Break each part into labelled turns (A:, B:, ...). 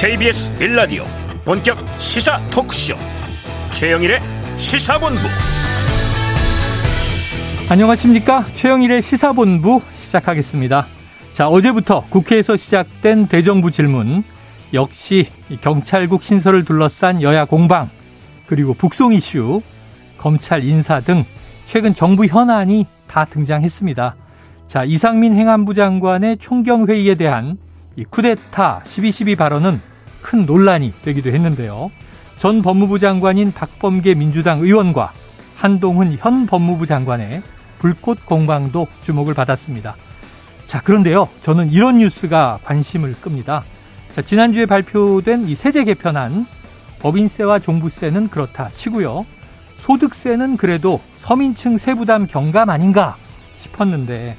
A: KBS 빌라디오 본격 시사 토크쇼. 최영일의 시사본부.
B: 안녕하십니까? 최영일의 시사본부 시작하겠습니다. 자 어제부터 국회에서 시작된 대정부 질문. 역시 경찰국 신설을 둘러싼 여야 공방 그리고 북송 이슈 검찰 인사 등 최근 정부 현안이 다 등장했습니다. 자, 이상민 행안부 장관의 총경회의에 대한 이 쿠데타 12.12 발언은 큰 논란이 되기도 했는데요. 전 법무부 장관인 박범계 민주당 의원과 한동훈 현 법무부 장관의 불꽃 공방도 주목을 받았습니다. 자, 그런데요. 저는 이런 뉴스가 관심을 끕니다. 자, 지난주에 발표된 이 세제 개편안 법인세와 종부세는 그렇다 치고요. 소득세는 그래도 서민층 세부담 경감 아닌가 싶었는데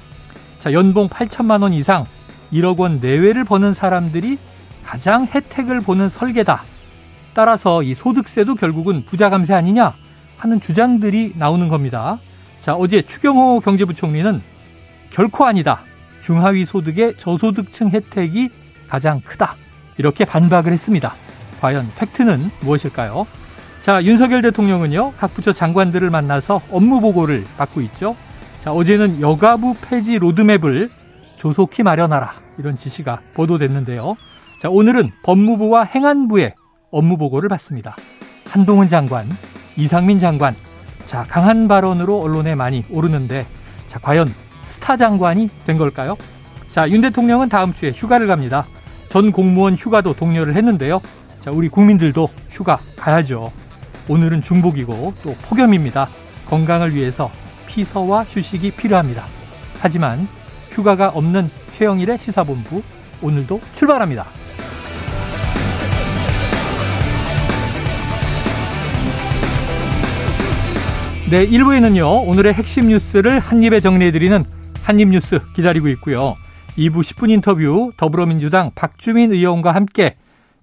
B: 자, 연봉 8천만 원 이상 1억 원 내외를 버는 사람들이 가장 혜택을 보는 설계다. 따라서 이 소득세도 결국은 부자 감세 아니냐 하는 주장들이 나오는 겁니다. 자, 어제 추경호 경제부총리는 결코 아니다. 중하위 소득의 저소득층 혜택이 가장 크다. 이렇게 반박을 했습니다. 과연 팩트는 무엇일까요? 자, 윤석열 대통령은요, 각 부처 장관들을 만나서 업무 보고를 받고 있죠. 자, 어제는 여가부 폐지 로드맵을 조속히 마련하라. 이런 지시가 보도됐는데요. 자, 오늘은 법무부와 행안부의 업무 보고를 받습니다. 한동훈 장관, 이상민 장관. 자, 강한 발언으로 언론에 많이 오르는데, 자, 과연 스타 장관이 된 걸까요? 자, 윤 대통령은 다음 주에 휴가를 갑니다. 전 공무원 휴가도 독려를 했는데요. 자, 우리 국민들도 휴가 가야죠. 오늘은 중복이고 또 폭염입니다. 건강을 위해서 피서와 휴식이 필요합니다. 하지만 휴가가 없는 최영일의 시사본부 오늘도 출발합니다. 네, 1부에는요, 오늘의 핵심 뉴스를 한입에 정리해드리는 한입뉴스 기다리고 있고요. 2부 10분 인터뷰 더불어민주당 박주민 의원과 함께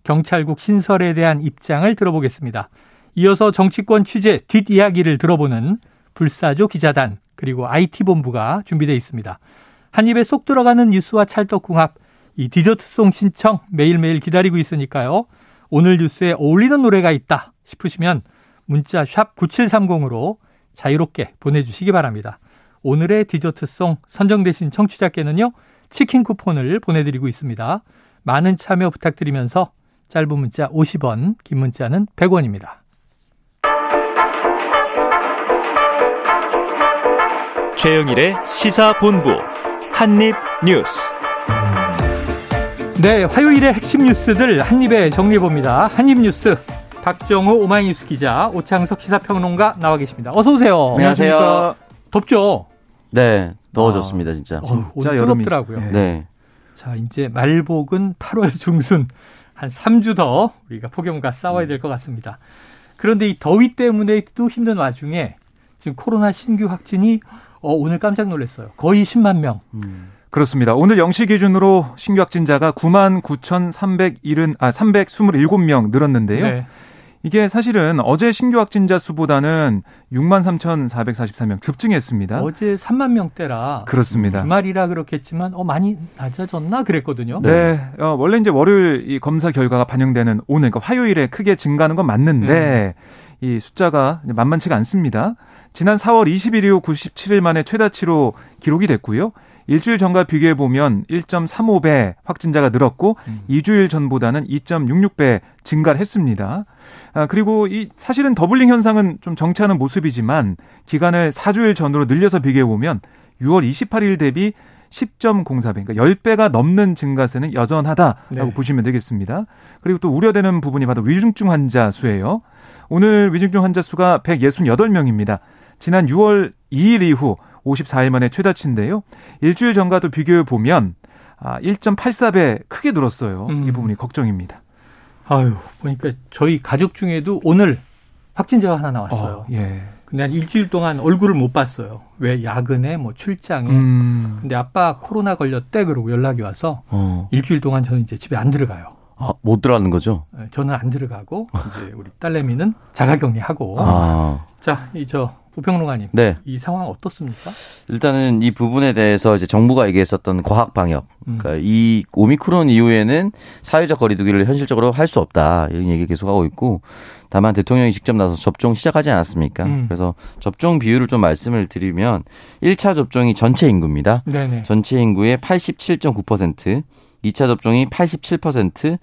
B: 경찰국 신설에 대한 입장을 들어보겠습니다. 이어서 정치권 취재 뒷이야기를 들어보는 불사조 기자단 그리고 IT본부가 준비되어 있습니다. 한 입에 쏙 들어가는 뉴스와 찰떡궁합 이 디저트송 신청 매일매일 기다리고 있으니까요. 오늘 뉴스에 어울리는 노래가 있다 싶으시면 문자 샵 9730으로 자유롭게 보내주시기 바랍니다. 오늘의 디저트송 선정되신 청취자께는요. 치킨 쿠폰을 보내드리고 있습니다. 많은 참여 부탁드리면서 짧은 문자 50원, 긴 문자는 100원입니다.
A: 최영일의 시사본부 한입뉴스.
B: 네, 화요일의 핵심 뉴스들 한입에 정리해봅니다. 한입뉴스 박정호 오마이뉴스 기자, 오창석 시사평론가 나와 계십니다. 어서 오세요.
C: 안녕하세요.
B: 덥죠?
C: 네, 더워졌습니다, 진짜.
B: 어휴, 오늘 뜨겁더라고요.
C: 네.
B: 자, 이제 말복은 8월 중순 한 3주 더 우리가 폭염과 싸워야 될 것 같습니다. 그런데 이 더위 때문에도 힘든 와중에 지금 코로나 신규 확진이 어, 오늘 깜짝 놀랐어요. 거의 10만 명.
D: 음. 그렇습니다. 오늘 0시 기준으로 신규 확진자가 9만 9,370, 아, 327명 늘었는데요. 네. 이게 사실은 어제 신규 확진자 수보다는 6만 3,444명 급증했습니다.
B: 어제 3만 명대라.
D: 그렇습니다.
B: 주말이라 그렇겠지만 어 많이 낮아졌나 그랬거든요.
D: 네. 어, 원래 이제 월요일 이 검사 결과가 반영되는 오늘 그러니까 화요일에 크게 증가하는 건 맞는데 음. 이 숫자가 만만치가 않습니다. 지난 4월 20일 이후 97일 만에 최다치로 기록이 됐고요. 일주일 전과 비교해 보면 1.35배 확진자가 늘었고 음. 2주일 전보다는 2.66배 증가를 했습니다. 아, 그리고 이 사실은 더블링 현상은 좀 정체하는 모습이지만 기간을 4주일 전으로 늘려서 비교해 보면 6월 28일 대비 10.04배, 그러니까 10배가 넘는 증가세는 여전하다라고 네. 보시면 되겠습니다. 그리고 또 우려되는 부분이 바로 위중증 환자 수예요. 오늘 위중증 환자 수가 168명입니다. 지난 6월 2일 이후 54일 만에 최다치인데요. 일주일 전과도 비교해 보면 아, 1.84배 크게 늘었어요. 음. 이 부분이 걱정입니다.
B: 아유, 보니까 저희 가족 중에도 오늘 확진자가 하나 나왔어요. 어, 예. 근데 한 일주일 동안 얼굴을 못 봤어요. 왜 야근에 뭐 출장에. 음. 근데 아빠 코로나 걸렸대 그러고 연락이 와서 어. 일주일 동안 저는 이제 집에 안 들어가요.
C: 아, 못 들어가는 거죠?
B: 네, 저는 안 들어가고 이제 우리 딸내미는 자가격리하고. 아. 자, 이 저 우평론가님.
C: 네.
B: 이 상황 어떻습니까?
C: 일단은 이 부분에 대해서 이제 정부가 얘기했었던 과학 방역.
B: 음.
C: 그러니까 이 오미크론 이후에는 사회적 거리두기를 현실적으로 할 수 없다. 이런 얘기 계속 하고 있고 다만 대통령이 직접 나서 접종 시작하지 않았습니까?
B: 음.
C: 그래서 접종 비율을 좀 말씀을 드리면 1차 접종이 전체 인구입니다.
B: 네네.
C: 전체 인구의 87.9%, 2차 접종이 87%,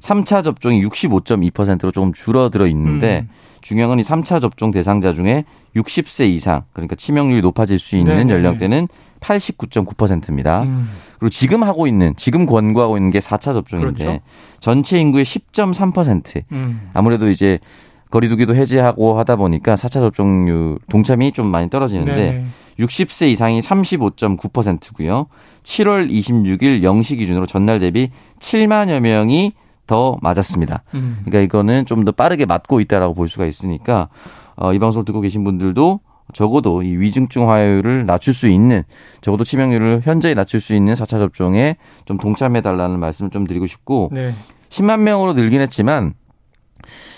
C: 3차 접종이 65.2%로 조금 줄어들어 있는데
B: 음.
C: 중요한 건 이 3차 접종 대상자 중에 60세 이상 그러니까 치명률이 높아질 수 있는
B: 네네.
C: 연령대는 89.9%입니다.
B: 음.
C: 그리고 지금 하고 있는 지금 권고하고 있는 게 4차 접종인데
B: 그렇죠.
C: 전체 인구의 10.3%
B: 음.
C: 아무래도 이제 거리두기도 해제하고 하다 보니까 4차 접종률 동참이 좀 많이 떨어지는데
B: 네네.
C: 60세 이상이 35.9%고요. 7월 26일 0시 기준으로 전날 대비 7만여 명이 더 맞았습니다.
B: 음.
C: 그러니까 이거는 좀 더 빠르게 맞고 있다라고 볼 수가 있으니까 어, 이 방송을 듣고 계신 분들도 적어도 이 위중증 화요율을 낮출 수 있는 적어도 치명률을 현저히 낮출 수 있는 4차 접종에 좀 동참해 달라는 말씀을 좀 드리고 싶고
B: 네.
C: 10만 명으로 늘긴 했지만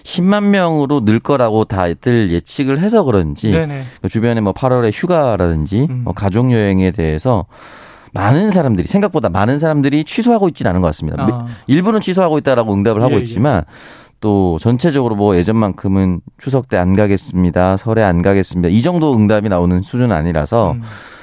C: 10만 명으로 늘 거라고 다들 예측을 해서 그런지. 그 주변에 뭐 8월에 휴가라든지
B: 음.
C: 뭐 가족 여행에 대해서 많은 사람들이 생각보다 많은 사람들이 취소하고 있지는 않은 것 같습니다.
B: 아.
C: 일부는 취소하고 있다라고 응답을 하고
B: 예, 예.
C: 있지만 또 전체적으로 뭐 예전만큼은 추석 때 안 가겠습니다. 설에 안 가겠습니다. 이 정도 응답이 나오는 수준은 아니라서
B: 음.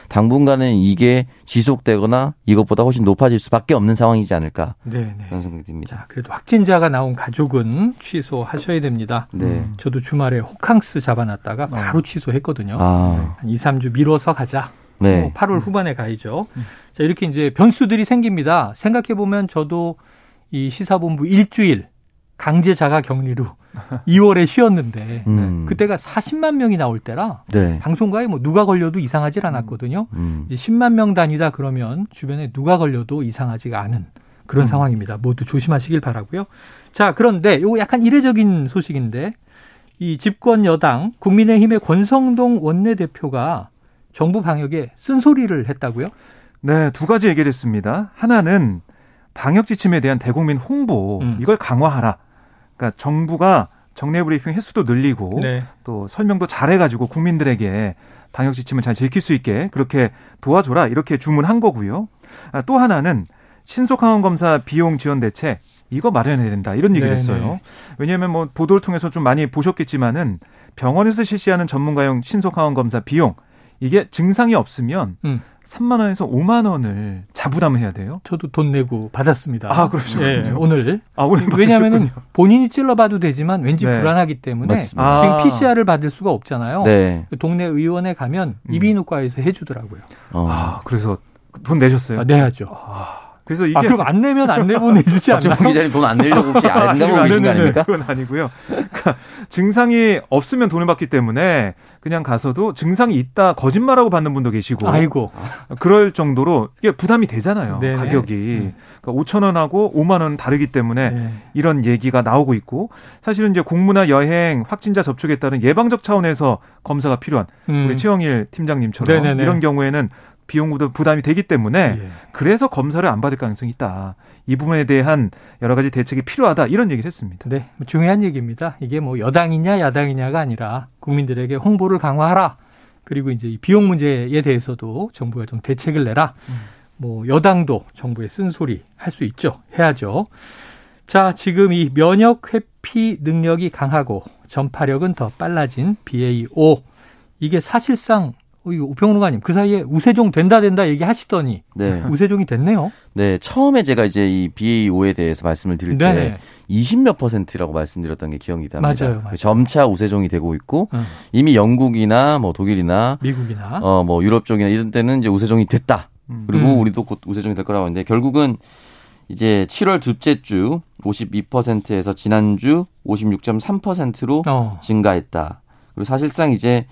C: 당분간은 이게 지속되거나 이것보다 훨씬 높아질 수밖에 없는 상황이지 않을까
B: 네네.
C: 그런 생각이 듭니다.
B: 자, 그래도 확진자가 나온 가족은 취소하셔야 됩니다.
C: 네.
B: 저도 주말에 호캉스 잡아놨다가 바로 취소했거든요.
C: 아,
B: 한 2, 3주 미뤄서 가자.
C: 네.
B: 뭐 8월 후반에 가야죠. 자, 이렇게 이제 변수들이 생깁니다. 생각해 보면 저도 이 시사본부 일주일 강제 자가 격리로 2월에 쉬었는데
C: 음.
B: 그때가 40만 명이 나올 때라
C: 네.
B: 방송가에 뭐 누가 걸려도 이상하질 않았거든요.
C: 음.
B: 이제 10만 명 단위다 그러면 주변에 누가 걸려도 이상하지가 않은 그런 상황입니다. 모두 조심하시길 바라고요. 자, 그런데 요거 약간 이례적인 소식인데 이 집권 여당 국민의힘의 권성동 원내대표가 정부 방역에 쓴소리를 했다고요?
D: 네, 두 가지 얘기를 했습니다. 하나는 방역 지침에 대한 대국민 홍보
B: 음.
D: 이걸 강화하라. 그러니까 정부가 정례 브리핑 횟수도 늘리고
B: 네.
D: 또 설명도 잘해가지고 국민들에게 방역 지침을 잘 지킬 수 있게 그렇게 도와줘라 이렇게 주문한 거고요. 아, 또 하나는 신속항원 검사 비용 지원 대책 이거 마련해야 된다 이런 얘기를
B: 네네.
D: 했어요. 왜냐하면 뭐 보도를 통해서 좀 많이 보셨겠지만은 병원에서 실시하는 전문가용 신속항원 검사 비용 이게 증상이 없으면
B: 음.
D: 3만 원에서 5만 원을 자부담을 해야 돼요.
B: 저도 돈 내고 받았습니다.
D: 아, 그러시군요.
B: 예, 오늘.
D: 아, 오늘
B: 왜냐하면. 본인이 찔러봐도 되지만 왠지
D: 네.
B: 불안하기 때문에
C: 맞습니다.
B: 지금
D: 아.
B: PCR을 받을 수가 없잖아요.
C: 네.
B: 그 동네 의원에 가면
D: 음.
B: 이비인후과에서 해주더라고요.
C: 어.
D: 아, 그래서 돈 내셨어요?
B: 아, 내야죠.
D: 그래서 이게
B: 아, 그럼 안 내면 안 내고 내주지 않나요?
C: 기자님 돈 안 내려고 혹시 안
D: 아니요,
C: 가고 계신 거. 아닙니까?
D: 그건 아니고요. 그러니까 증상이 없으면 돈을 받기 때문에 그냥 가서도 증상이 있다 거짓말하고 받는 분도 계시고
B: 아이고.
D: 그럴 정도로 이게 부담이 되잖아요.
B: 네네.
D: 가격이. 그러니까 5천 원하고 5만 원은 다르기 때문에
B: 네.
D: 이런 얘기가 나오고 있고 사실은 이제 공무나 여행 확진자 접촉에 따른 예방적 차원에서 검사가 필요한
B: 음.
D: 우리 최영일 팀장님처럼
B: 네네네.
D: 이런 경우에는 비용도 부담이 되기 때문에
B: 예.
D: 그래서 검사를 안 받을 가능성이 있다. 이 부분에 대한 여러 가지 대책이 필요하다. 이런 얘기를 했습니다.
B: 네, 중요한 얘기입니다. 이게 뭐 여당이냐 야당이냐가 아니라 국민들에게 홍보를 강화하라. 그리고 이제 이 비용 문제에 대해서도 정부가 좀 대책을 내라. 뭐 여당도 정부에 쓴소리 할 수 있죠. 해야죠. 자, 지금 이 면역 회피 능력이 강하고 전파력은 더 빨라진 BA5 이게 사실상 우평론가님 그 사이에 우세종 된다 된다 얘기하시더니
C: 네.
B: 우세종이 됐네요.
C: 네, 처음에 제가 이제 이 BA5에 대해서 말씀을 드릴 때
B: 네.
C: 20몇 퍼센트라고 말씀드렸던 게 기억이 납니다.
B: 맞아요, 맞아요.
C: 점차 우세종이 되고 있고
B: 음,
C: 이미 영국이나 뭐 독일이나
B: 미국이나
C: 어 뭐 유럽 쪽이나 이런 때는 이제 우세종이 됐다.
D: 음.
C: 그리고
B: 음.
C: 우리도 곧 우세종이 될 거라고 하는데 결국은 이제 7월 둘째 주 52%에서 지난주 56.3%로
B: 어.
C: 증가했다. 그리고 사실상 이제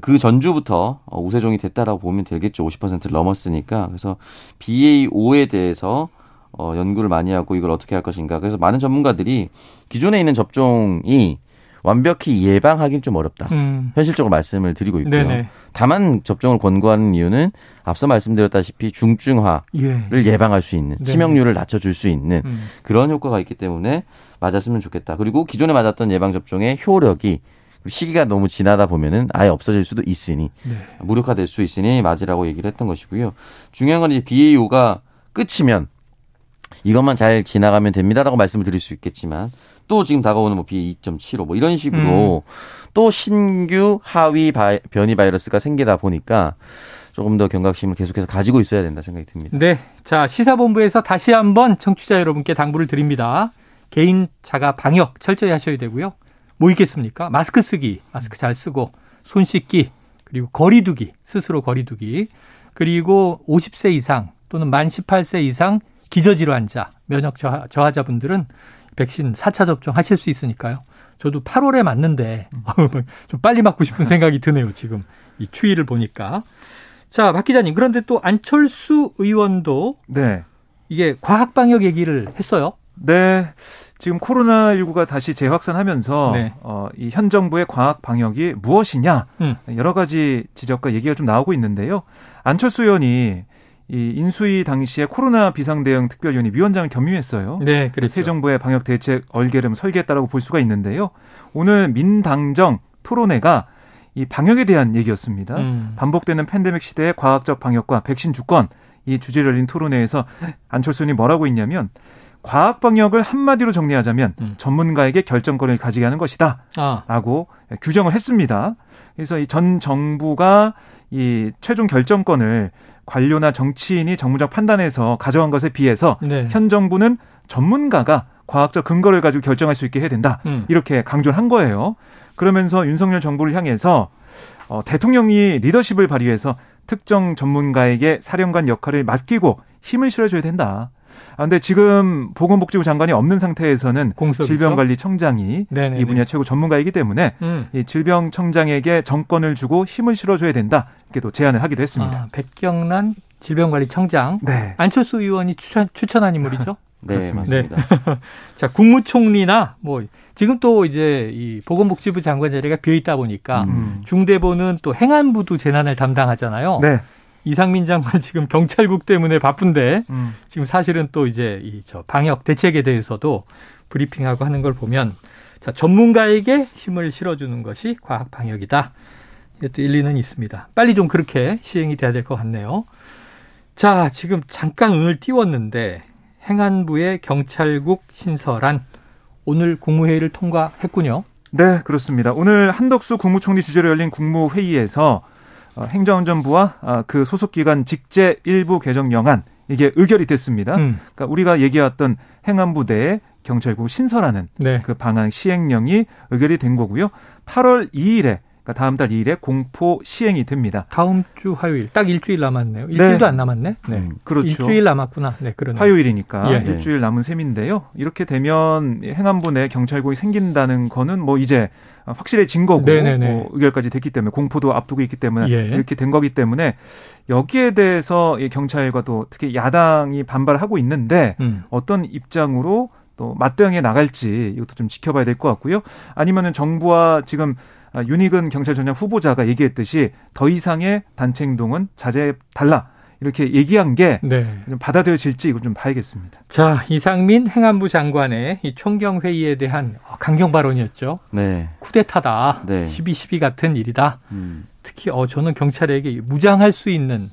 C: 그 전주부터 어, 우세종이 됐다라고 보면 되겠죠. 50%를 넘었으니까. 그래서 BA5에 대해서 어, 연구를 많이 하고 이걸 어떻게 할 것인가. 그래서 많은 전문가들이 기존에 있는 접종이 완벽히 예방하기는 좀 어렵다.
B: 음.
C: 현실적으로 말씀을 드리고 있고요.
B: 네네.
C: 다만 접종을 권고하는 이유는 앞서 말씀드렸다시피 중증화를
B: 예.
C: 예방할 수 있는
B: 네.
C: 치명률을 낮춰줄 수 있는 그런 효과가 있기 때문에 맞았으면 좋겠다. 그리고 기존에 맞았던 예방 접종의 효력이 시기가 너무 지나다 보면은 아예 없어질 수도 있으니
B: 네.
C: 무력화될 수 있으니 맞으라고 얘기를 했던 것이고요. 중요한 건 이제 BA5가 끝이면 이것만 잘 지나가면 됩니다라고 말씀을 드릴 수 있겠지만 또 지금 다가오는 뭐 BA2.75 뭐 이런 식으로
B: 음.
C: 또 신규 하위 바이, 변이 바이러스가 생기다 보니까 조금 더 경각심을 계속해서 가지고 있어야 된다 생각이 듭니다.
B: 네. 자, 시사본부에서 다시 한번 청취자 여러분께 당부를 드립니다. 개인 자가 방역 철저히 하셔야 되고요. 뭐 있겠습니까? 마스크 쓰기, 마스크 잘 쓰고, 손 씻기, 그리고 거리 두기, 스스로 거리 두기, 그리고 50세 이상 또는 만 18세 이상 기저질환자, 면역 저하, 저하자분들은 백신 4차 접종 하실 수 있으니까요. 저도 8월에 맞는데 좀 빨리 맞고 싶은 생각이 드네요, 지금. 이 추위를 보니까. 자, 박 기자님. 그런데 또 안철수 의원도
D: 네.
B: 이게 과학 방역 얘기를 했어요.
D: 네. 지금 코로나19가 다시 재확산하면서
B: 네.
D: 어, 이 현 정부의 과학 방역이 무엇이냐
B: 음.
D: 여러 가지 지적과 얘기가 좀 나오고 있는데요. 안철수 의원이 이 인수위 당시에 코로나 비상대응 특별위원회 위원장을 겸임했어요.
B: 네, 그랬죠.
D: 새 정부의 방역 대책 얼개름 설계했다라고 볼 수가 있는데요. 오늘 민당정 토론회가 이 방역에 대한 얘기였습니다.
B: 음.
D: 반복되는 팬데믹 시대의 과학적 방역과 백신 주권 이 주제를 열린 토론회에서 안철수 의원이 뭐라고 했냐면 과학 방역을 한마디로 정리하자면
B: 음.
D: 전문가에게 결정권을 가지게 하는 것이다.
B: 아,
D: 라고 규정을 했습니다. 그래서 이 전 정부가 이 최종 결정권을 관료나 정치인이 정무적 판단에서 가져간 것에 비해서
B: 네.
D: 현 정부는 전문가가 과학적 근거를 가지고 결정할 수 있게 해야 된다.
B: 음.
D: 이렇게 강조를 한 거예요. 그러면서 윤석열 정부를 향해서 어, 대통령이 리더십을 발휘해서 특정 전문가에게 사령관 역할을 맡기고 힘을 실어줘야 된다. 아, 근데 지금 보건복지부 장관이 없는 상태에서는
B: 공석이죠?
D: 질병관리청장이
B: 네네네.
D: 이 분야 최고 전문가이기 때문에
B: 음.
D: 이 질병청장에게 정권을 주고 힘을 실어줘야 된다. 이렇게 또 제안을 하기도 했습니다.
B: 아, 백경란 질병관리청장
D: 네.
B: 안철수 의원이 추천, 추천한 인물이죠.
C: 네,
D: 그렇습니다.
C: 맞습니다.
B: 자, 국무총리나 뭐 지금 또 이제 이 보건복지부 장관 자리가 비어 있다 보니까
D: 음.
B: 중대본은 또 행안부도 재난을 담당하잖아요.
D: 네.
B: 이상민 장관 지금 경찰국 때문에 바쁜데
D: 음.
B: 지금 사실은 또 이제 이 저 방역 대책에 대해서도 브리핑하고 하는 걸 보면 자 전문가에게 힘을 실어주는 것이 과학 방역이다. 이것도 일리는 있습니다. 빨리 좀 그렇게 시행이 돼야 될 것 같네요. 자 지금 잠깐 눈을 띄웠는데 행안부의 경찰국 신설안 오늘 국무회의를 통과했군요.
D: 네, 그렇습니다. 오늘 한덕수 국무총리 주재로 열린 국무회의에서 어, 행정안전부와 아, 그 소속기관 직제 일부 개정 영안 이게 의결이 됐습니다.
B: 음,
D: 그러니까 우리가 얘기했던 행안부 대 경찰국 신설하는
B: 네.
D: 그 방안 시행령이 의결이 된 거고요. 8월 2일에 그러니까 다음 달 2일에 공포 시행이 됩니다.
B: 다음 주 화요일 딱 일주일 남았네요. 일주일도
D: 네.
B: 안 남았네. 네.
C: 음,
D: 그렇죠.
B: 일주일 남았구나. 네, 그러네.
D: 화요일이니까
B: 예.
D: 일주일 남은 셈인데요. 이렇게 되면 행안부 내 경찰국이 생긴다는 거는 뭐 이제 확실해진 거고
B: 네네네.
D: 뭐 의결까지 됐기 때문에 공포도 앞두고 있기 때문에
B: 예.
D: 이렇게 된 거기 때문에 여기에 대해서 이 경찰과도 특히 야당이 반발하고 있는데
B: 음.
D: 어떤 입장으로 또 맞대응해 나갈지 이것도 좀 지켜봐야 될 것 같고요. 아니면은 정부와 지금 아, 윤희근 경찰청장 후보자가 얘기했듯이 더 이상의 단체 행동은 자제해 달라 이렇게 얘기한 게
B: 네.
D: 좀 받아들여질지 이걸 좀 봐야겠습니다.
B: 자, 이상민 행안부 장관의 이 총경 회의에 대한 어, 강경 발언이었죠.
C: 네.
B: 쿠데타다.
C: 네.
B: 12.12 같은 일이다.
C: 음.
B: 특히 어 저는 경찰에게 무장할 수 있는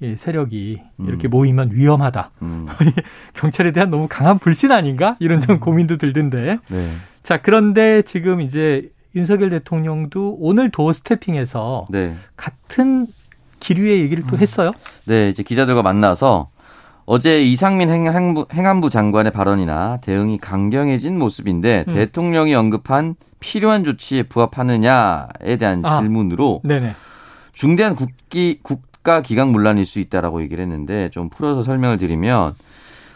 B: 이 세력이 이렇게
C: 음.
B: 모이면 위험하다.
C: 음.
B: 경찰에 대한 너무 강한 불신 아닌가? 이런 좀 고민도 들던데.
C: 네.
B: 자, 그런데 지금 이제 윤석열 대통령도 오늘 도어 스태핑에서
C: 네.
B: 같은 기류의 얘기를 또 했어요.
C: 네, 이제 기자들과 만나서 어제 이상민 행안부, 행안부 장관의 발언이나 대응이 강경해진 모습인데
B: 음.
C: 대통령이 언급한 필요한 조치에 부합하느냐에 대한
B: 아.
C: 질문으로
B: 네네.
C: 중대한 국기, 국가 기강 문란일 수 있다라고 얘기를 했는데 좀 풀어서 설명을 드리면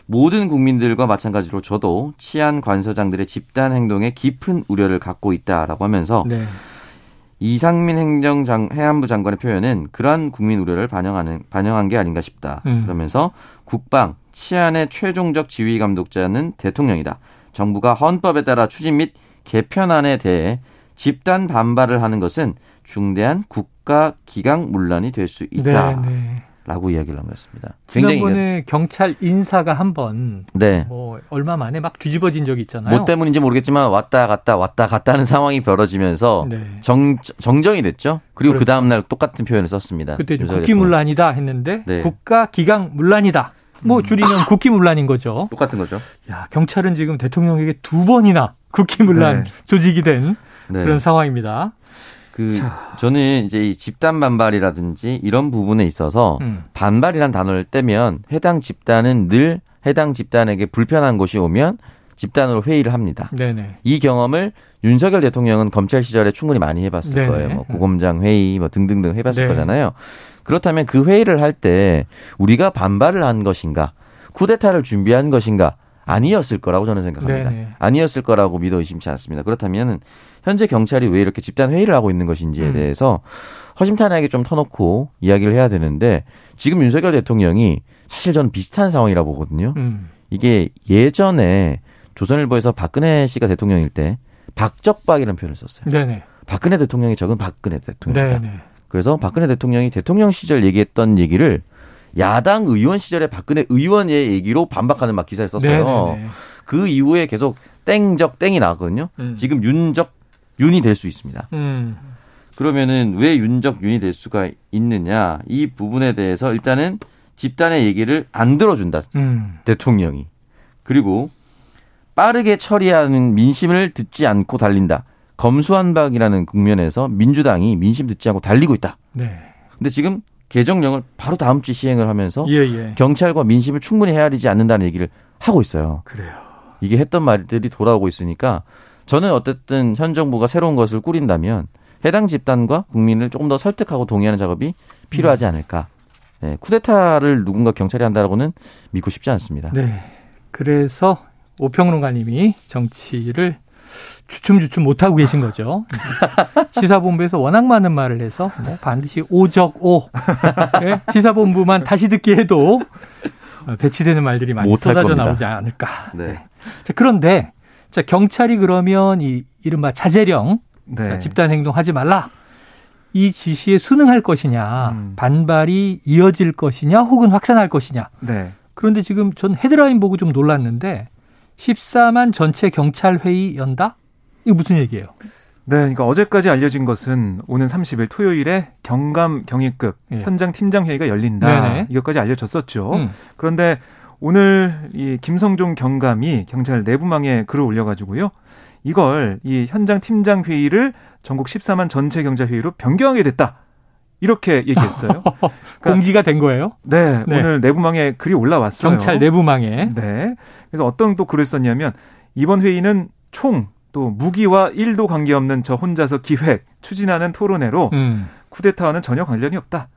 C: 모든 국민들과 마찬가지로 저도 치안 관서장들의 집단 행동에 깊은 우려를 갖고 있다라고 하면서
B: 네.
C: 이상민 행정장 해안부 장관의 표현은 그러한 국민 우려를 반영하는 반영한 게 아닌가 싶다.
B: 음.
C: 그러면서 국방 치안의 최종적 지휘 감독자는 대통령이다. 정부가 헌법에 따라 추진 및 개편안에 대해 집단 반발을 하는 것은 중대한 국가 기강 문란이 될 수 있다.
B: 네, 네.
C: 라고 이야기를 남겼습니다.
B: 지난번에 경찰 인사가 한번
C: 네.
B: 뭐 얼마 만에 막 뒤집어진 적이 있잖아요.
C: 뭐 때문인지 모르겠지만 왔다 갔다 왔다 갔다 하는 상황이 벌어지면서
B: 네.
C: 정, 정정이 됐죠. 그리고
B: 그렇죠.
C: 그 다음 날 똑같은 표현을 썼습니다.
B: 그때 국기문란이다 했는데
C: 네.
B: 국가 기강 문란이다. 뭐 줄이면 국기문란인 거죠.
C: 똑같은 거죠.
B: 야 경찰은 지금 대통령에게 두 번이나 국기문란
D: 네.
B: 조직이 된
C: 네.
B: 그런 상황입니다.
C: 그 저는 이제 이 집단 반발이라든지 이런 부분에 있어서
B: 음.
C: 반발이란 단어를 떼면 해당 집단은 늘 해당 집단에게 불편한 것이 오면 집단으로 회의를 합니다.
B: 네네.
C: 이 경험을 윤석열 대통령은 검찰 시절에 충분히 많이 해봤을
B: 네네.
C: 거예요. 뭐 고검장 회의, 뭐 등등등 해봤을
B: 네.
C: 거잖아요. 그렇다면 그 회의를 할 때 우리가 반발을 한 것인가, 쿠데타를 준비한 것인가 아니었을 거라고 저는 생각합니다.
B: 네네.
C: 아니었을 거라고 믿어 의심치 않습니다. 그렇다면 현재 경찰이 왜 이렇게 집단 회의를 하고 있는 것인지에
B: 음.
C: 대해서 허심탄회하게 좀 터놓고 이야기를 해야 되는데 지금 윤석열 대통령이 사실 저는 비슷한 상황이라고 보거든요.
B: 음.
C: 이게 예전에 조선일보에서 박근혜 씨가 대통령일 때 박적박이라는 표현을 썼어요.
B: 네네.
C: 박근혜 대통령이 적은 박근혜 대통령이다.
B: 네네.
C: 그래서 박근혜 대통령이 대통령 시절 얘기했던 얘기를 야당 의원 시절에 박근혜 의원의 얘기로 반박하는 막 기사를 썼어요.
B: 네네네.
C: 그 이후에 계속 땡적 땡이 나왔거든요.
B: 음.
C: 지금 윤적 윤이 될 수 있습니다.
B: 음.
C: 그러면은 왜 윤적 윤이 될 수가 있느냐 이 부분에 대해서 일단은 집단의 얘기를 안 들어준다
B: 음.
C: 대통령이 그리고 빠르게 처리하는 민심을 듣지 않고 달린다 검수한박이라는 국면에서 민주당이 민심 듣지 않고 달리고 있다.
B: 네.
C: 근데 지금 개정령을 바로 다음 주 시행을 하면서
B: 예, 예.
C: 경찰과 민심을 충분히 헤아리지 않는다는 얘기를 하고 있어요.
B: 그래요.
C: 이게 했던 말들이 돌아오고 있으니까 저는 어쨌든 현 정부가 새로운 것을 꾸린다면 해당 집단과 국민을 조금 더 설득하고 동의하는 작업이 필요하지
B: 음.
C: 않을까. 네, 쿠데타를 누군가 경찰이 한다라고는 믿고 싶지 않습니다.
B: 네. 그래서 오평론가님이 정치를 주춤주춤 못하고 계신 거죠. 시사본부에서 워낙 많은 말을 해서 뭐 반드시 오적오 네? 시사본부만 다시 듣기 해도 배치되는 말들이 많이 쏟아져
C: 겁니다.
B: 나오지 않을까.
C: 네.
B: 자, 그런데 자, 경찰이 그러면 이 이른바 자제령
D: 네.
B: 자, 집단 행동하지 말라. 이 지시에 순응할 것이냐,
D: 음.
B: 반발이 이어질 것이냐, 혹은 확산할 것이냐.
D: 네.
B: 그런데 지금 전 헤드라인 보고 좀 놀랐는데 14만 전체 경찰 회의 연다? 이거 무슨 얘기예요?
D: 네, 그러니까 어제까지 알려진 것은 오는 30일 토요일에 경감 경위급
B: 예.
D: 현장 팀장 회의가 열린다.
B: 네네.
D: 이것까지 알려졌었죠.
B: 음.
D: 그런데 오늘 이 김성종 경감이 경찰 내부망에 글을 올려가지고요. 이걸 이 현장 팀장 회의를 전국 14만 전체 경찰 회의로 변경하게 됐다. 이렇게 얘기했어요.
B: 공지가 된 거예요?
D: 네,
B: 네.
D: 오늘 내부망에 글이 올라왔어요.
B: 경찰 내부망에.
D: 네. 그래서 어떤 또 글을 썼냐면 이번 회의는 총 또 무기와 일도 관계없는 저 혼자서 기획 추진하는 토론회로
B: 음.
D: 쿠데타와는 전혀 관련이 없다.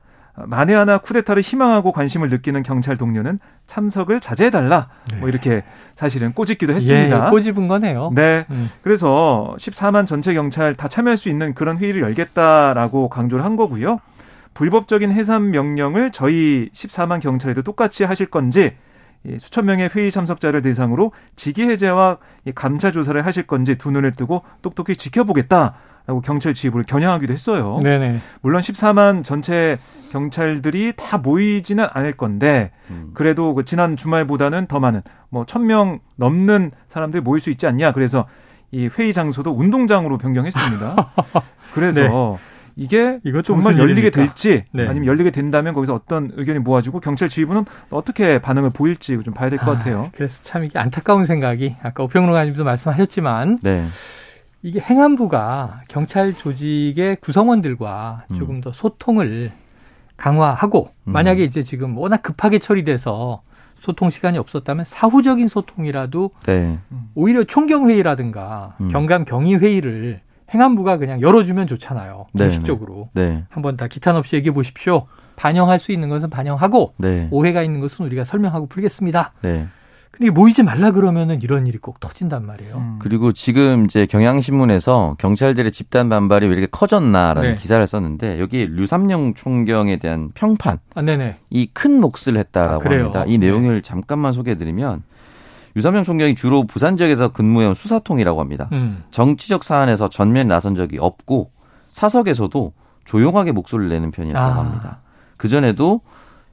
D: 만에 하나 쿠데타를 희망하고 관심을 느끼는 경찰 동료는 참석을 자제해달라. 뭐 이렇게 사실은 꼬집기도 했습니다.
B: 예, 꼬집은 거네요.
D: 네.
B: 음.
D: 그래서 14만 전체 경찰 다 참여할 수 있는 그런 회의를 열겠다라고 강조를 한 거고요. 불법적인 해산 명령을 저희 14만 경찰에도 똑같이 하실 건지 이 수천 명의 회의 참석자를 대상으로 직위 해제와 이 감사 조사를 하실 건지 두 눈을 뜨고 똑똑히 지켜보겠다 라고 경찰 지휘부를 겨냥하기도 했어요.
B: 네네.
D: 물론 14만 전체 경찰들이 다 모이지는 않을 건데
C: 음.
D: 그래도 그 지난 주말보다는 더 많은 뭐 1000명 넘는 사람들이 모일 수 있지 않냐. 그래서 이 회의 장소도 운동장으로 변경했습니다. 그래서 이게
B: 이것도
D: 정말 열리게
B: 일입니까?
D: 될지
B: 네.
D: 아니면 열리게 된다면 거기서 어떤 의견이 모아지고 경찰 지휘부는 어떻게 반응을 보일지 좀 봐야 될것 같아요.
B: 아, 그래서 참 이게 안타까운 생각이 아까 오평론 가님도 말씀하셨지만
C: 네.
B: 이게 행안부가 경찰 조직의 구성원들과
C: 음.
B: 조금 더 소통을 강화하고
C: 음.
B: 만약에 이제 지금 워낙 급하게 처리돼서 소통 시간이 없었다면 사후적인 소통이라도
C: 네.
B: 오히려 총경 회의라든가
C: 음.
B: 경감 경위 회의를 행안부가 그냥 열어주면 좋잖아요.
C: 네,
B: 공식적으로
C: 네.
B: 한번 다 기탄 없이 얘기해 보십시오. 반영할 수 있는 것은 반영하고
C: 네.
B: 오해가 있는 것은 우리가 설명하고 풀겠습니다.
C: 네.
B: 근데 모이지 말라 그러면은 이런 일이 꼭 터진단 말이에요.
D: 음.
C: 그리고 지금 이제 경향신문에서 경찰들의 집단 반발이 왜 이렇게 커졌나라는
B: 네.
C: 기사를 썼는데 여기 류삼룡 총경에 대한 평판
B: 아, 네네.
C: 이큰 몫을 했다라고
B: 아?
C: 합니다. 이 내용을 잠깐만 소개해드리면 유삼룡 총경이 주로 부산 지역에서 근무해온 수사통이라고 합니다.
B: 음.
C: 정치적 사안에서 전면 나선 적이 없고 사석에서도 조용하게 목소리를 내는 편이었다고
B: 아.
C: 합니다. 그 전에도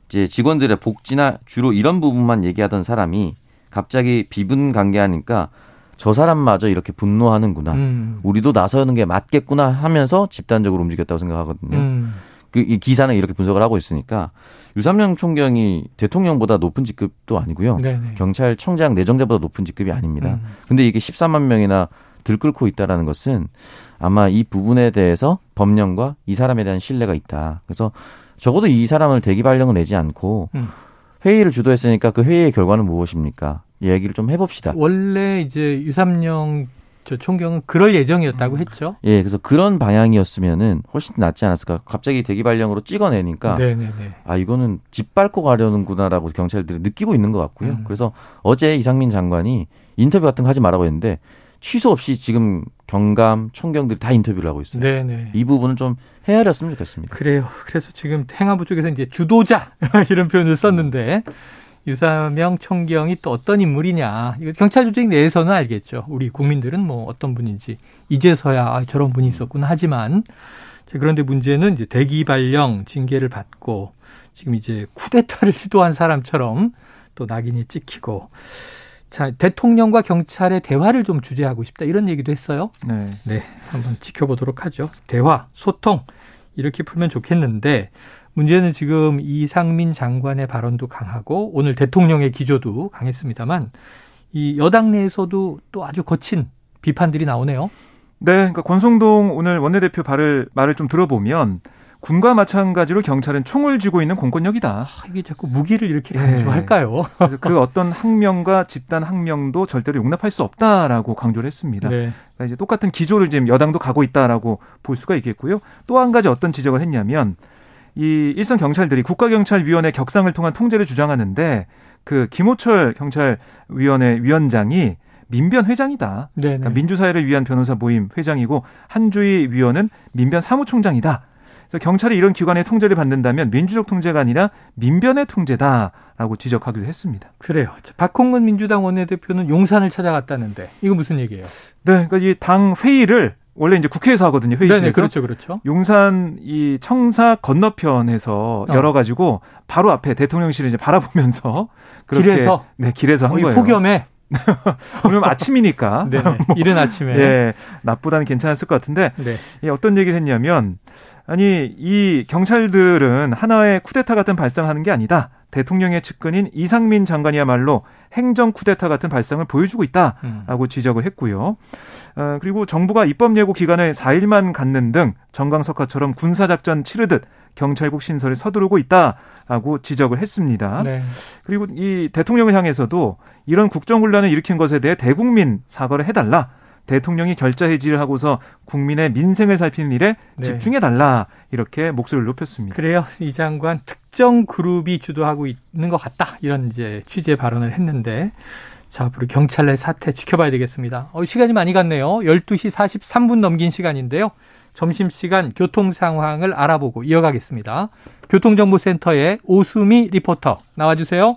C: 이제 직원들의 복지나 주로 이런 부분만 얘기하던 사람이 갑자기 비분 관계하니까 저 사람마저 이렇게 분노하는구나. 음. 우리도 나서는 게 맞겠구나 하면서 집단적으로 움직였다고 생각하거든요. 음. 그이 기사는 이렇게 분석을 하고 있으니까 유삼영 총경이 대통령보다 높은 직급도 아니고요. 네네. 경찰청장 내정자보다 높은 직급이 아닙니다. 음. 근데 이게 13만 명이나 들끓고 있다라는 것은 아마 이 부분에 대해서 법령과 이 사람에 대한 신뢰가 있다. 그래서 적어도 이 사람을 대기 발령을 내지 않고 음. 회의를 주도했으니까 그 회의의 결과는 무엇입니까? 얘기를 좀 해봅시다.
B: 원래 이제 유삼영 저 총경은 그럴 예정이었다고 음. 했죠.
C: 예, 그래서 그런 방향이었으면은 훨씬 낫지 않았을까. 갑자기 대기 발령으로 찍어내니까 네네네. 아 이거는 짓밟고 가려는구나라고 경찰들이 느끼고 있는 것 같고요. 음. 그래서 어제 이상민 장관이 인터뷰 같은 거 하지 말라고 했는데 취소 없이 지금 경감, 총경들이 다 인터뷰를 하고 있어요. 네네. 이 부분은 좀 헤아렸으면 좋겠습니다.
B: 그래요. 그래서 지금 행안부 쪽에서 이제 주도자 이런 표현을 썼는데 유사명 총경이 또 어떤 인물이냐. 이거 경찰 조직 내에서는 알겠죠. 우리 국민들은 뭐 어떤 분인지 이제서야 아, 저런 분이 있었구나 하지만 자, 그런데 문제는 이제 대기 발령 징계를 받고 지금 이제 쿠데타를 시도한 사람처럼 또 낙인이 찍히고 자, 대통령과 경찰의 대화를 좀 주재하고 싶다 이런 얘기도 했어요. 네. 네. 한번 지켜보도록 하죠. 대화, 소통 이렇게 풀면 좋겠는데 문제는 지금 이상민 장관의 발언도 강하고 오늘 대통령의 기조도 강했습니다만 이 여당 내에서도 또 아주 거친 비판들이 나오네요.
D: 네, 그러니까 권성동 오늘 원내대표 말을 말을 좀 들어보면 군과 마찬가지로 경찰은 총을 쥐고 있는 공권력이다. 아,
B: 이게 자꾸 무기를 이렇게 강조할까요?
D: 예. 그 어떤 항명과 집단 항명도 절대로 용납할 수 없다라고 강조를 했습니다. 네. 그러니까 이제 똑같은 기조를 지금 여당도 가고 있다라고 볼 수가 있겠고요. 또 한 가지 어떤 지적을 했냐면 이 일선 경찰들이 국가경찰위원회 격상을 통한 통제를 주장하는데 그 김호철 경찰위원회 위원장이 민변 회장이다. 그러니까 민주사회를 위한 변호사 모임 회장이고 한주희 위원은 민변 사무총장이다. 그래서 경찰이 이런 기관의 통제를 받는다면 민주적 통제가 아니라 민변의 통제다라고 지적하기도 했습니다.
B: 그래요. 박홍근 민주당 원내대표는 용산을 찾아갔다는데 이거 무슨 얘기예요?
D: 네, 그러니까 이 당 회의를 원래 이제 국회에서 하거든요. 회의실에서. 네네,
B: 그렇죠, 그렇죠.
D: 용산 이 청사 건너편에서 어. 열어가지고 바로 앞에 대통령실을 이제 바라보면서
B: 길에서
D: 네 길에서 한 어, 거예요.
B: 폭염에
D: 오늘 아침이니까.
B: 네, 뭐, 이른 아침에.
D: 예, 나보다는 괜찮았을 것 같은데. 네. 예, 어떤 얘기를 했냐면, 아니, 이 경찰들은 하나의 쿠데타 같은 발상하는 게 아니다. 대통령의 측근인 이상민 장관이야말로 행정 쿠데타 같은 발상을 보여주고 있다라고 음. 지적을 했고요. 어, 그리고 정부가 입법 예고 기간을 4일만 갖는 등 정강석화처럼 군사작전 치르듯 경찰국 신설을 서두르고 있다라고 지적을 했습니다. 네. 그리고 이 대통령을 향해서도 이런 국정혼란을 일으킨 것에 대해 대국민 사과를 해달라. 대통령이 결자 해지를 하고서 국민의 민생을 살피는 일에 네. 집중해 달라 이렇게 목소리를 높였습니다.
B: 그래요. 이 장관 특정 그룹이 주도하고 있는 것 같다 이런 이제 취재 발언을 했는데 자 앞으로 경찰 내 사태 지켜봐야 되겠습니다. 어, 시간이 많이 갔네요. 12시 43분 넘긴 시간인데요. 점심시간 교통 상황을 알아보고 이어가겠습니다. 교통정보센터의 오수미 리포터 나와주세요.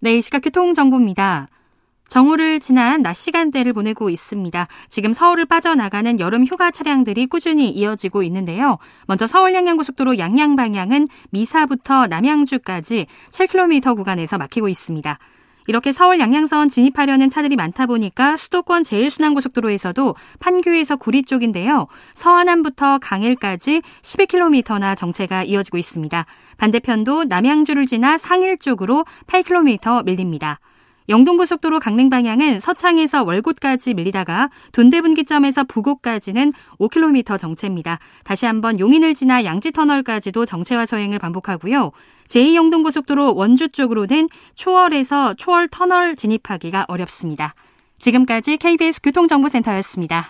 E: 네, 시각 교통정보입니다. 정오를 지난 낮 시간대를 보내고 있습니다. 지금 서울을 빠져나가는 여름 휴가 차량들이 꾸준히 이어지고 있는데요. 먼저 서울 양양고속도로 양양 방향은 미사부터 남양주까지 7km 구간에서 막히고 있습니다. 이렇게 서울 양양선 진입하려는 차들이 많다 보니까 수도권 제일순환고속도로에서도 판교에서 구리 쪽인데요. 서안암부터 강일까지 12km나 정체가 이어지고 있습니다. 반대편도 남양주를 지나 상일 쪽으로 8km 밀립니다. 영동고속도로 강릉 방향은 서창에서 월곶까지 밀리다가 돈대분기점에서 부곡까지는 5km 정체입니다. 다시 한번 용인을 지나 양지터널까지도 정체와 서행을 반복하고요. 제2영동고속도로 원주 쪽으로는 초월에서 초월 터널 진입하기가 어렵습니다. 지금까지 KBS 교통정보센터였습니다.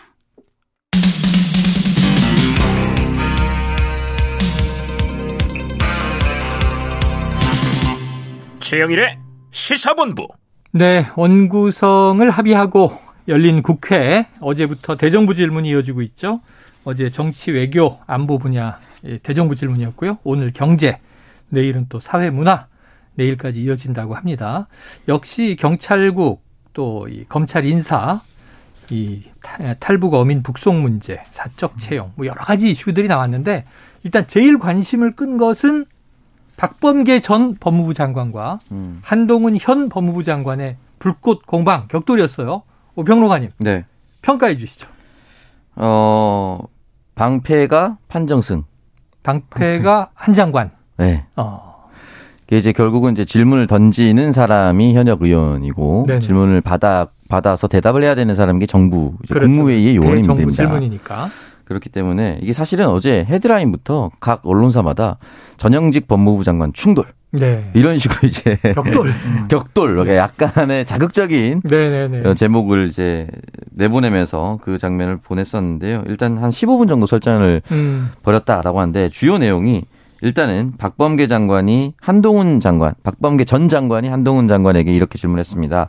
A: 최영일의 시사본부
B: 네, 원구성을 합의하고 열린 국회 어제부터 대정부 질문이 이어지고 있죠. 어제 정치 외교 안보 분야 대정부 질문이었고요. 오늘 경제, 내일은 또 사회 문화, 내일까지 이어진다고 합니다. 역시 경찰국 또 이 검찰 인사 이 탈북 어민 북송 문제, 사적 채용 뭐 여러 가지 이슈들이 나왔는데 일단 제일 관심을 끈 것은 박범계 전 법무부 장관과
C: 음.
B: 한동훈 현 법무부 장관의 불꽃 공방 격돌이었어요. 오, 평론가님
C: 네.
B: 평가해 주시죠.
C: 어, 방패가 판정승.
B: 방패가 한 장관.
C: 네.
B: 어.
C: 이제 결국은 이제 질문을 던지는 사람이 현역 의원이고
B: 네네.
C: 질문을 받아 받아서 대답을 해야 되는 사람이 정부
B: 그렇죠.
C: 국무회의의
B: 대정부
C: 됩니다.
B: 질문이니까.
C: 그렇기 때문에 이게 사실은 어제 헤드라인부터 각 언론사마다 전형직 법무부 장관 충돌
B: 네.
C: 이런 식으로 이제
B: 격돌.
C: 격돌 그러니까 약간의 자극적인
B: 네네네.
C: 어, 제목을 이제 내보내면서 그 장면을 보냈었는데요. 일단 한 15분 정도 설전을
B: 음.
C: 벌였다라고 하는데 주요 내용이 일단은 박범계 장관이 한동훈 장관, 박범계 전 장관이 한동훈 장관에게 이렇게 질문했습니다.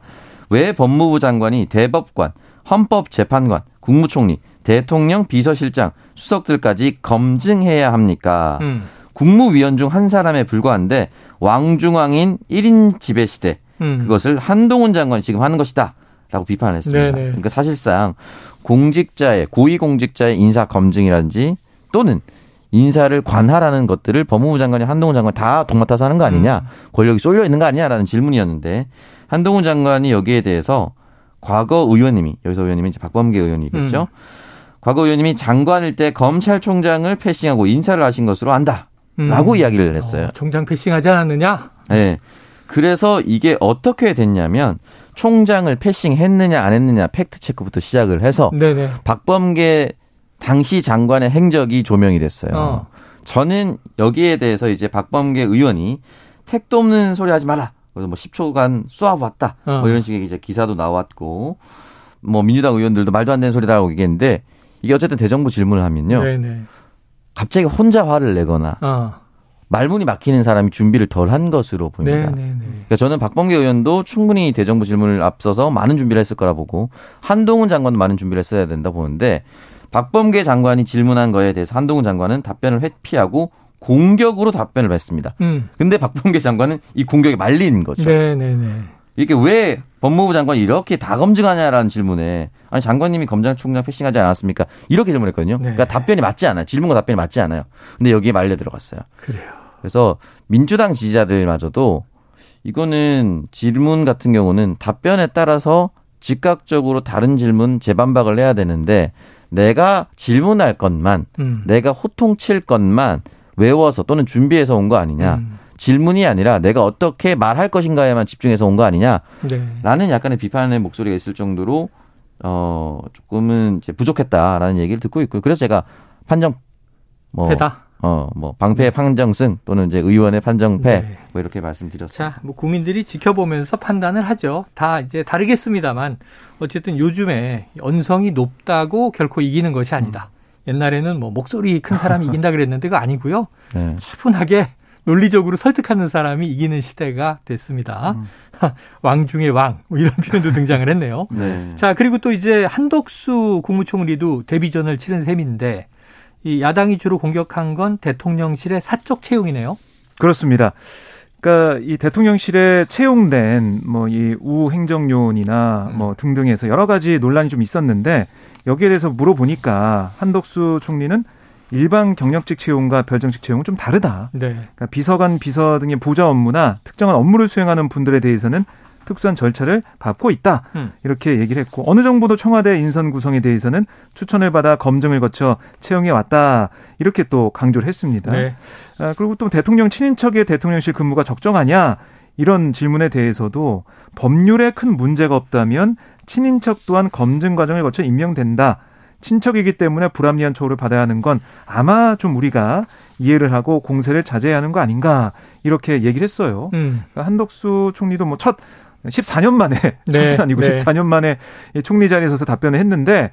C: 왜 법무부 장관이 대법관, 헌법재판관, 국무총리, 대통령 비서실장, 수석들까지 검증해야 합니까?
B: 음.
C: 국무위원 중 한 사람에 불과한데 왕중왕인 1인 지배 시대
B: 음.
C: 그것을 한동훈 장관이 지금 하는 것이다. 라고 비판을 했습니다.
B: 네네.
C: 그러니까 사실상 공직자의 고위공직자의 인사 검증이라든지 또는 인사를 관할하는 것들을 법무부 장관이 한동훈 장관 다 동맡아서 하는 거 아니냐,
B: 음.
C: 권력이 쏠려 있는 거 아니냐라는 질문이었는데 한동훈 장관이 여기에 대해서 과거 의원님이 여기서 의원님이 이제 박범계 의원이겠죠.
B: 음.
C: 과거 의원님이 장관일 때 검찰총장을 패싱하고 인사를 하신 것으로 안다.
B: 음.
C: 라고 이야기를 했어요.
B: 어, 총장 패싱하지 않았느냐?
C: 네. 그래서 이게 어떻게 됐냐면 총장을 패싱했느냐 안 했느냐 팩트 체크부터 시작을 해서
B: 네네.
C: 박범계 당시 장관의 행적이 조명이 됐어요.
B: 어.
C: 저는 여기에 대해서 이제 박범계 의원이 택도 없는 소리 하지 마라. 그래서 뭐 10초간 쏘아봤다.
B: 어.
C: 뭐 이런 식의 이제 기사도 나왔고 뭐 민주당 의원들도 말도 안 되는 소리다라고 얘기했는데 이게 어쨌든 대정부 질문을 하면요.
B: 네네.
C: 갑자기 혼자 화를 내거나
B: 어.
C: 말문이 막히는 사람이 준비를 덜 한 것으로 보입니다.
B: 네네네.
C: 그러니까 저는 박범계 의원도 충분히 대정부 질문을 앞서서 많은 준비를 했을 거라 보고 한동훈 장관도 많은 준비를 했어야 된다 보는데 박범계 장관이 질문한 거에 대해서 한동훈 장관은 답변을 회피하고 공격으로 답변을 했습니다.
B: 음.
C: 근데 박범계 장관은 이 공격에 말린 거죠.
B: 네네네.
C: 이게 왜 법무부 장관이 이렇게 다 검증하냐라는 질문에 아니 장관님이 검찰총장 패싱하지 않았습니까? 이렇게 질문했거든요.
B: 네.
C: 그러니까 답변이 맞지 않아요. 질문과 답변이 맞지 않아요. 근데 여기에 말려 들어갔어요.
B: 그래요.
C: 그래서 민주당 지지자들마저도 이거는 질문 같은 경우는 답변에 따라서 즉각적으로 다른 질문 재반박을 해야 되는데 내가 질문할 것만
B: 음.
C: 내가 호통칠 것만 외워서 또는 준비해서 온 거 아니냐.
B: 음.
C: 질문이 아니라 내가 어떻게 말할 것인가에만 집중해서 온 거 아니냐라는
B: 네.
C: 약간의 비판의 목소리가 있을 정도로 어 조금은 이제 부족했다라는 얘기를 듣고 있고요. 그래서 제가 판정 뭐
B: 패다.
C: 어, 뭐, 방패의 판정승 또는 이제 의원의 판정패
B: 네.
C: 뭐 이렇게 말씀드렸습니다.
B: 자, 뭐 국민들이 지켜보면서 판단을 하죠. 다 이제 다르겠습니다만 어쨌든 요즘에 언성이 높다고 결코 이기는 것이 아니다. 옛날에는 뭐 목소리 큰 사람이 이긴다 그랬는데 그거 아니고요.
C: 네.
B: 차분하게 논리적으로 설득하는 사람이 이기는 시대가 됐습니다. 왕 중의 왕, 뭐 이런 표현도 등장을 했네요.
C: 네.
B: 자, 그리고 또 이제 한덕수 국무총리도 데뷔전을 치른 셈인데 이 야당이 주로 공격한 건 대통령실의 사적 채용이네요.
D: 그렇습니다. 그러니까 이 대통령실에 채용된 뭐 이 우 행정요원이나
B: 음.
D: 뭐 등등해서 여러 가지 논란이 좀 있었는데 여기에 대해서 물어보니까 한덕수 총리는 일반 경력직 채용과 별정직 채용은 좀 다르다.
B: 네.
D: 그러니까 비서관, 비서 등의 보좌 업무나 특정한 업무를 수행하는 분들에 대해서는 특수한 절차를 밟고 있다.
B: 음.
D: 이렇게 얘기를 했고 어느 정부도 청와대 인선 구성에 대해서는 추천을 받아 검증을 거쳐 채용해 왔다. 이렇게 또 강조를 했습니다.
B: 네.
D: 아, 그리고 또 대통령 친인척의 대통령실 근무가 적정하냐 이런 질문에 대해서도 법률에 큰 문제가 없다면 친인척 또한 검증 과정을 거쳐 임명된다. 친척이기 때문에 불합리한 처우를 받아야 하는 건 아마 좀 우리가 이해를 하고 공세를 자제해야 하는 거 아닌가 이렇게 얘기를 했어요.
B: 음.
D: 그러니까 한덕수 총리도 뭐 첫 14년 만에
B: 네,
D: 아니고
B: 네.
D: 14년 만에 이 총리 자리에 서서 답변을 했는데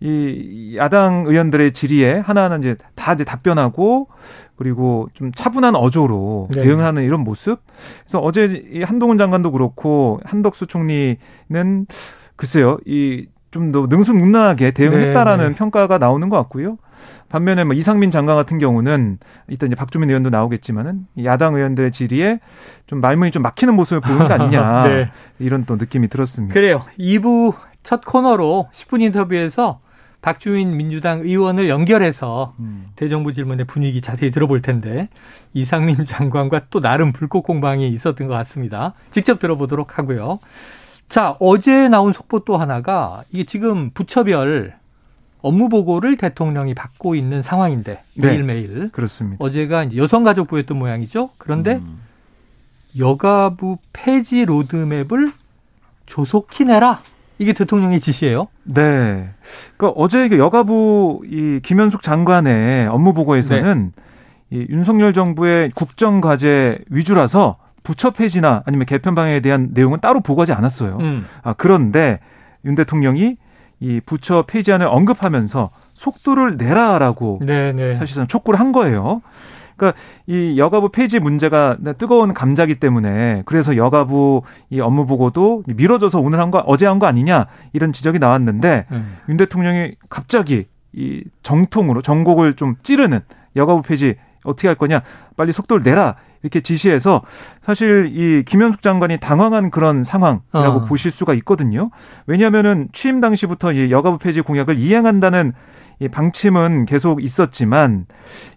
D: 이 야당 의원들의 질의에 하나하나 이제 다 이제 답변하고 그리고 좀 차분한 어조로
B: 네.
D: 대응하는 이런 모습. 그래서 어제 이 한동훈 장관도 그렇고 한덕수 총리는 글쎄요 이 좀 더 능수능란하게 대응했다라는
B: 네, 네.
D: 평가가 나오는 것 같고요. 반면에 뭐 이상민 장관 같은 경우는 이따 이제 박주민 의원도 나오겠지만은 이 야당 의원들의 질의에 좀 말문이 좀 막히는 모습을 보이는 거 아니냐
B: 네.
D: 이런 또 느낌이 들었습니다.
B: 그래요. 2부 첫 코너로 10분 인터뷰에서 박주민 민주당 의원을 연결해서
D: 음.
B: 대정부 질문의 분위기 자세히 들어볼 텐데 이상민 장관과 또 나름 불꽃 공방이 있었던 것 같습니다. 직접 들어보도록 하고요. 자, 어제 나온 속보 또 하나가 이게 지금 부처별 업무 보고를 대통령이 받고 있는 상황인데
D: 네.
B: 매일매일
D: 그렇습니다.
B: 어제가 이제 여성가족부였던 모양이죠. 그런데
C: 음.
B: 여가부 폐지 로드맵을 조속히 내라. 이게 대통령의 지시예요.
D: 네. 그러니까 어제 그 여가부 이 김현숙 장관의 업무 보고에서는
B: 네.
D: 이 윤석열 정부의 국정 과제 위주라서 부처 폐지나 아니면 개편 방향에 대한 내용은 따로 보고하지 않았어요.
B: 음.
D: 아, 그런데 윤 대통령이 이 부처 폐지안을 언급하면서 속도를 내라라고
B: 네네.
D: 사실상 촉구를 한 거예요. 그러니까 이 여가부 폐지 문제가 뜨거운 감자기 때문에 그래서 여가부 이 업무 보고도 미뤄져서 오늘 한 거 어제 한 거 아니냐 이런 지적이 나왔는데
B: 음.
D: 윤 대통령이 갑자기 이 정통으로 전곡을 좀 찌르는 여가부 폐지 어떻게 할 거냐 빨리 속도를 내라 이렇게 지시해서 사실 이 김현숙 장관이 당황한 그런 상황이라고
B: 어.
D: 보실 수가 있거든요. 왜냐하면은 취임 당시부터 이 여가부 폐지 공약을 이행한다는 이 방침은 계속 있었지만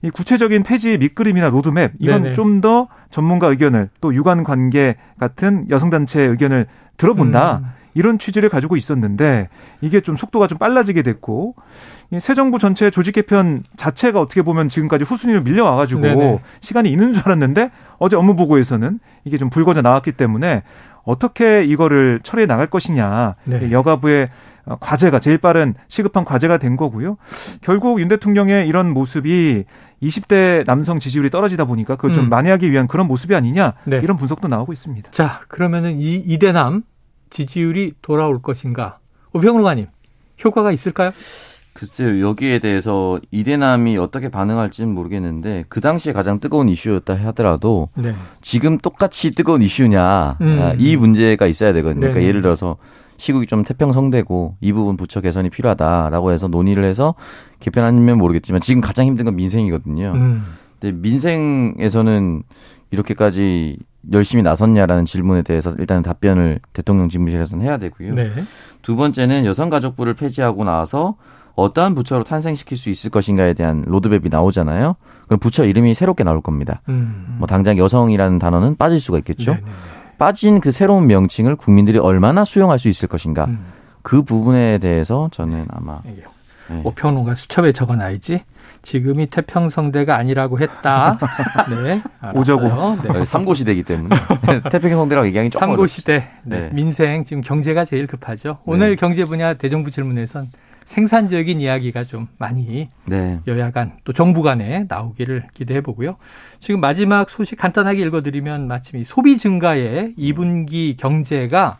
D: 이 구체적인 폐지 밑그림이나 로드맵 이건. 좀 더 전문가 의견을 또 유관 관계 같은 여성 단체 의견을 들어본다.
B: 음.
D: 이런 취지를 가지고 있었는데 이게 좀 속도가 좀 빨라지게 됐고 이 새 정부 전체 조직 개편 자체가 어떻게 보면 지금까지 후순위로 밀려와가지고
B: 네네.
D: 시간이 있는 줄 알았는데 어제 업무 보고에서는 이게 좀 불거져 나왔기 때문에 어떻게 이거를 처리해 나갈 것이냐
B: 네.
D: 여가부의 어, 과제가 제일 빠른 시급한 과제가 된 거고요. 결국 윤 대통령의 이런 모습이 20대 남성 지지율이 떨어지다 보니까 그걸 좀
B: 음.
D: 만회하기 위한 그런 모습이 아니냐
B: 네.
D: 이런 분석도 나오고 있습니다.
B: 자, 그러면은 이 이대남 지지율이 돌아올 것인가? 오평론가님, 효과가 있을까요?
C: 글쎄요, 여기에 대해서 이대남이 어떻게 반응할지는 모르겠는데, 그 당시에 가장 뜨거운 이슈였다 하더라도,
B: 네.
C: 지금 똑같이 뜨거운 이슈냐,
B: 음.
C: 아, 이 문제가 있어야 되거든요. 그러니까
B: 네네.
C: 예를 들어서, 시국이 좀 태평성대고, 이 부분 부처 개선이 필요하다라고 해서 논의를 해서 개편하면 모르겠지만, 지금 가장 힘든 건 민생이거든요.
B: 음.
C: 근데 민생에서는 이렇게까지 열심히 나섰냐라는 질문에 대해서 일단 답변을 대통령 집무실에서는 해야 되고요.
B: 네.
C: 두 번째는 여성가족부를 폐지하고 나서 어떠한 부처로 탄생시킬 수 있을 것인가에 대한 로드맵이 나오잖아요. 그럼 부처 이름이 새롭게 나올 겁니다.
B: 음.
C: 뭐 당장 여성이라는 단어는 빠질 수가 있겠죠.
B: 네네네.
C: 빠진 그 새로운 명칭을 국민들이 얼마나 수용할 수 있을 것인가.
B: 음.
C: 그 부분에 대해서 저는 아마
B: 이게
C: 네.
B: 오평론가 수첩에 적어놔야지. 지금이 태평성대가 아니라고 했다. 네. 알았어요.
D: 오자고.
B: 네.
C: 삼고시대이기 때문에 태평성대라고 얘기하기 조금
B: 삼고 시대 네.
C: 네.
B: 민생 지금 경제가 제일 급하죠. 오늘
C: 네.
B: 경제 분야 대정부 질문에선 생산적인 이야기가 좀 많이
C: 네.
B: 여야 간 또 정부 간에 나오기를 기대해 보고요. 지금 마지막 소식 간단하게 읽어드리면 마침 이 소비 증가에 2분기 경제가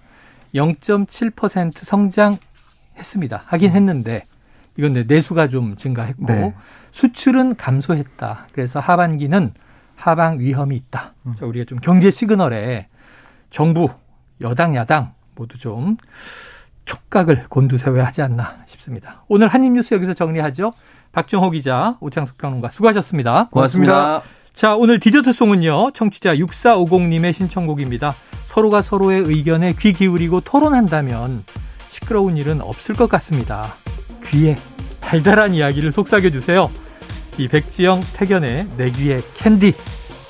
B: 0.7% 성장했습니다. 하긴 했는데 이건 내 내수가 좀 증가했고
D: 네.
B: 수출은 감소했다. 그래서 하반기는 하방 위험이 있다. 자, 우리가 좀 경제 시그널에 정부, 여당, 야당 모두 좀 촉각을 곤두세워야 하지 않나 싶습니다. 오늘 한입뉴스 여기서 정리하죠. 박정호 기자, 오창석 평론가 수고하셨습니다.
C: 고맙습니다.
B: 자, 오늘 디저트송은요. 청취자 6450님의 신청곡입니다. 서로가 서로의 의견에 귀 기울이고 토론한다면 시끄러운 일은 없을 것 같습니다. 귀에 달달한 이야기를 속삭여 주세요. 이 백지영 태견의 내 귀에 캔디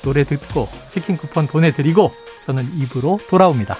B: 노래 듣고 치킨 쿠폰 보내드리고 저는 입으로 돌아옵니다.